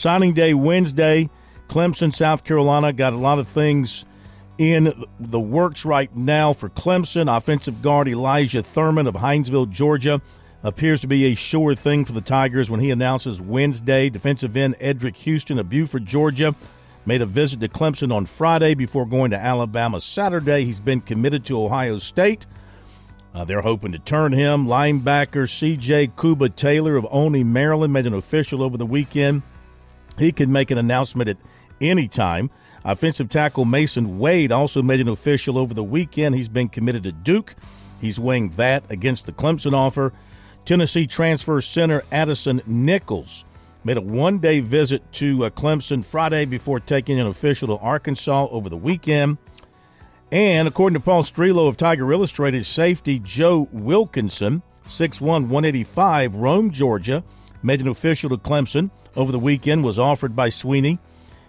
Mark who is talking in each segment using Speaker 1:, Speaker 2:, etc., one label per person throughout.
Speaker 1: Signing day Wednesday. Clemson, South Carolina got a lot of things in the works right now for Clemson. Offensive guard Elyjah Thurmon of Hinesville, Georgia, appears to be a sure thing for the Tigers when he announces Wednesday. Defensive end Eddrick Houston of Buford, Georgia, made a visit to Clemson on Friday before going to Alabama Saturday. He's been committed to Ohio State. Uh, they're hoping to turn him. Linebacker C.J. Kubah Taylor of Olney, Maryland, made an official over the weekend. He can make an announcement at any time. Offensive tackle Mason Wade also made an official over the weekend. He's been committed to Duke. He's weighing that against the Clemson offer. Tennessee transfer center Addison Nichols made a one day visit to uh, Clemson Friday before taking an official to Arkansas over the weekend. And according to Paul Strelow of Tiger Illustrated, safety Joe Wilkinson, 6'1, 185, Rome, Georgia, made an official to Clemson over the weekend, was offered by Swinney.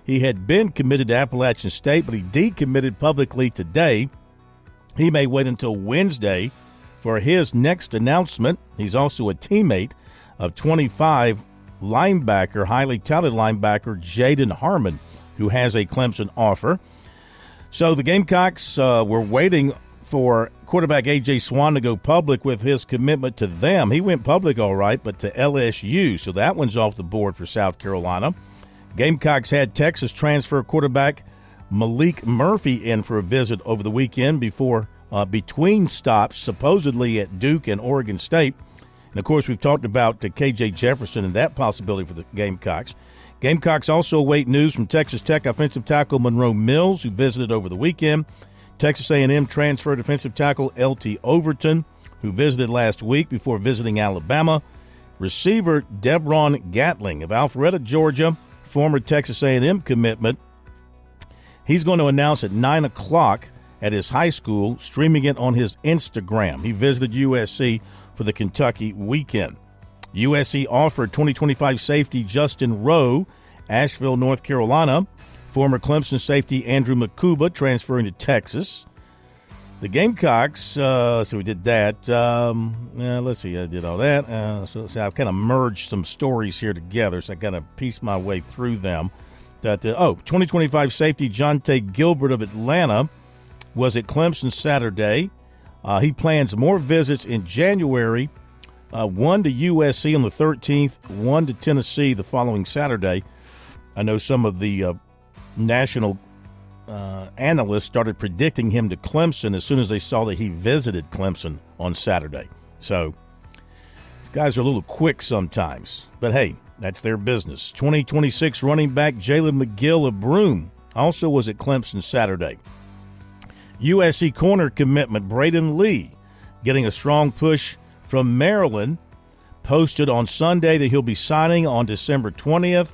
Speaker 1: He had been committed to Appalachian State, but he decommitted publicly today. He may wait until Wednesday for his next announcement. He's also a teammate of 25 linebacker, highly touted linebacker Jaden Harmon, who has a Clemson offer. So the Gamecocks uh, were waiting for quarterback A.J. Swann to go public with his commitment to them. He went public all right, but to LSU. So that one's off the board for South Carolina. Gamecocks had Texas transfer quarterback Maalik Murphy in for a visit over the weekend before uh, between stops, supposedly at Duke and Oregon State. And of course, we've talked about uh, KJ Jefferson and that possibility for the Gamecocks. Gamecocks also await news from Texas Tech offensive tackle Monroe Mills, who visited over the weekend. Texas A&M transfer defensive tackle LT Overton, who visited last week before visiting Alabama. Receiver Debron Gatling of Alpharetta, Georgia, former Texas A&M commitment. He's going to announce at 9 o'clock at his high school, streaming it on his Instagram. He visited USC for the Kentucky weekend. USC offered 2025 safety Justin Rowe, Asheville, North Carolina. Former Clemson safety Andrew Mukuba transferring to Texas. The Gamecocks, uh, so we did that. Um, yeah, let's see, I did all that. Uh, so, so, I've kind of merged some stories here together, so I kind of pieced my way through them. That uh, Oh, 2025 safety Jonte Gilbert of Atlanta was at Clemson Saturday. Uh, he plans more visits in January uh, one to USC on the 13th, one to Tennessee the following Saturday. I know some of the uh, national uh, analysts started predicting him to Clemson as soon as they saw that he visited Clemson on Saturday. So, guys are a little quick sometimes, but hey, that's their business. 2026 running back Jalen McGill of Broome also was at Clemson Saturday. USC corner commitment Braden Lee getting a strong push from Maryland posted on Sunday that he'll be signing on December 20th.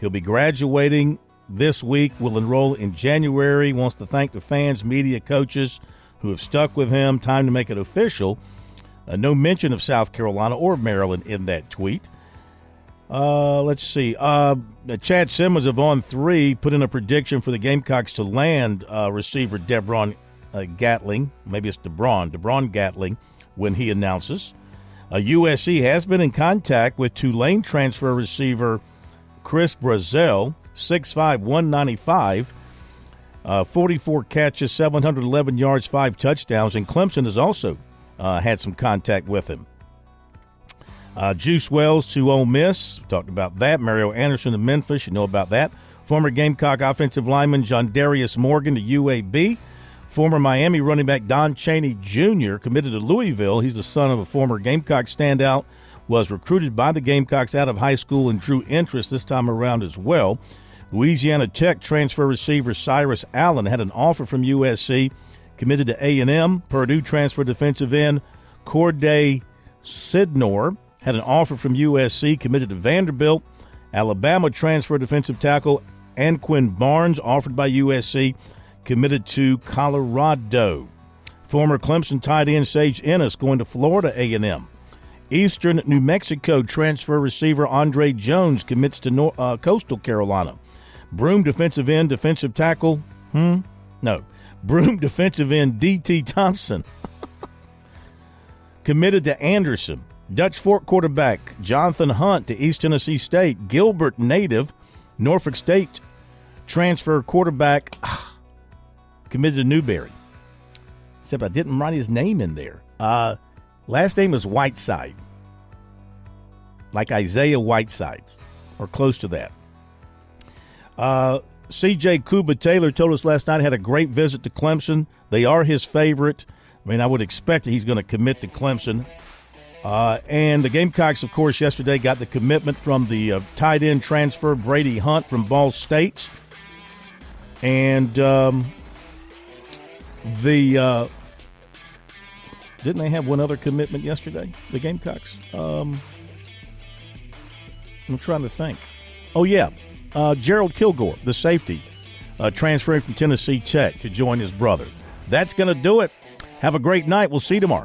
Speaker 1: He'll be graduating this week, will enroll in January. Wants to thank the fans, media, coaches who have stuck with him. Time to make it official. Uh, no mention of South Carolina or Maryland in that tweet. Uh, let's see. Uh, Chad Simmons of On3 put in a prediction for the Gamecocks to land uh, receiver Debron uh, Gatling. Maybe it's DeBron. DeBron Gatling when he announces. Uh, USC has been in contact with Tulane transfer receiver Chris Brazzell, 6'5, 195, uh, 44 catches, 711 yards, five touchdowns, and Clemson has also uh, had some contact with him. Uh, Juice Wells to Ole Miss, talked about that. Mario Anderson to Memphis, you know about that. Former Gamecock offensive lineman John Darius Morgan to UAB. Former Miami running back Don Chaney Jr. committed to Louisville. He's the son of a former Gamecock standout, was recruited by the Gamecocks out of high school and drew interest this time around as well. Louisiana Tech transfer receiver Cyrus Allen had an offer from USC, committed to A&M. Purdue transfer defensive end Khordae Sydnor had an offer from USC, committed to Vanderbilt. Alabama transfer defensive tackle Anquin Barnes offered by USC, committed to Colorado. Former Clemson tight end Sage Ennis going to Florida A&M. Eastern New Mexico transfer receiver Andre Jones commits to North, uh, Coastal Carolina. Broome defensive end defensive tackle, hmm, no, Broome defensive end D.T. Thompson committed to Anderson. Dutch Fork quarterback Jonathan Hunt to East Tennessee State. Gilbert native Norfolk State transfer quarterback committed to Newberry. Except I didn't write his name in there. Uh, last name is Whiteside, like Isaiah Whiteside, or close to that. Uh, CJ Kubah Taylor told us last night had a great visit to Clemson. They are his favorite. I mean, I would expect that he's going to commit to Clemson. Uh, and the Gamecocks, of course, yesterday got the commitment from the uh, tight end transfer Brady Hunt from Ball State. And um, the uh, didn't they have one other commitment yesterday? The Gamecocks. Um, I'm trying to think. Oh yeah, uh, Gerald Kilgore, the safety, uh, transferring from Tennessee Tech to join his brother. That's going to do it. Have a great night. We'll see you tomorrow.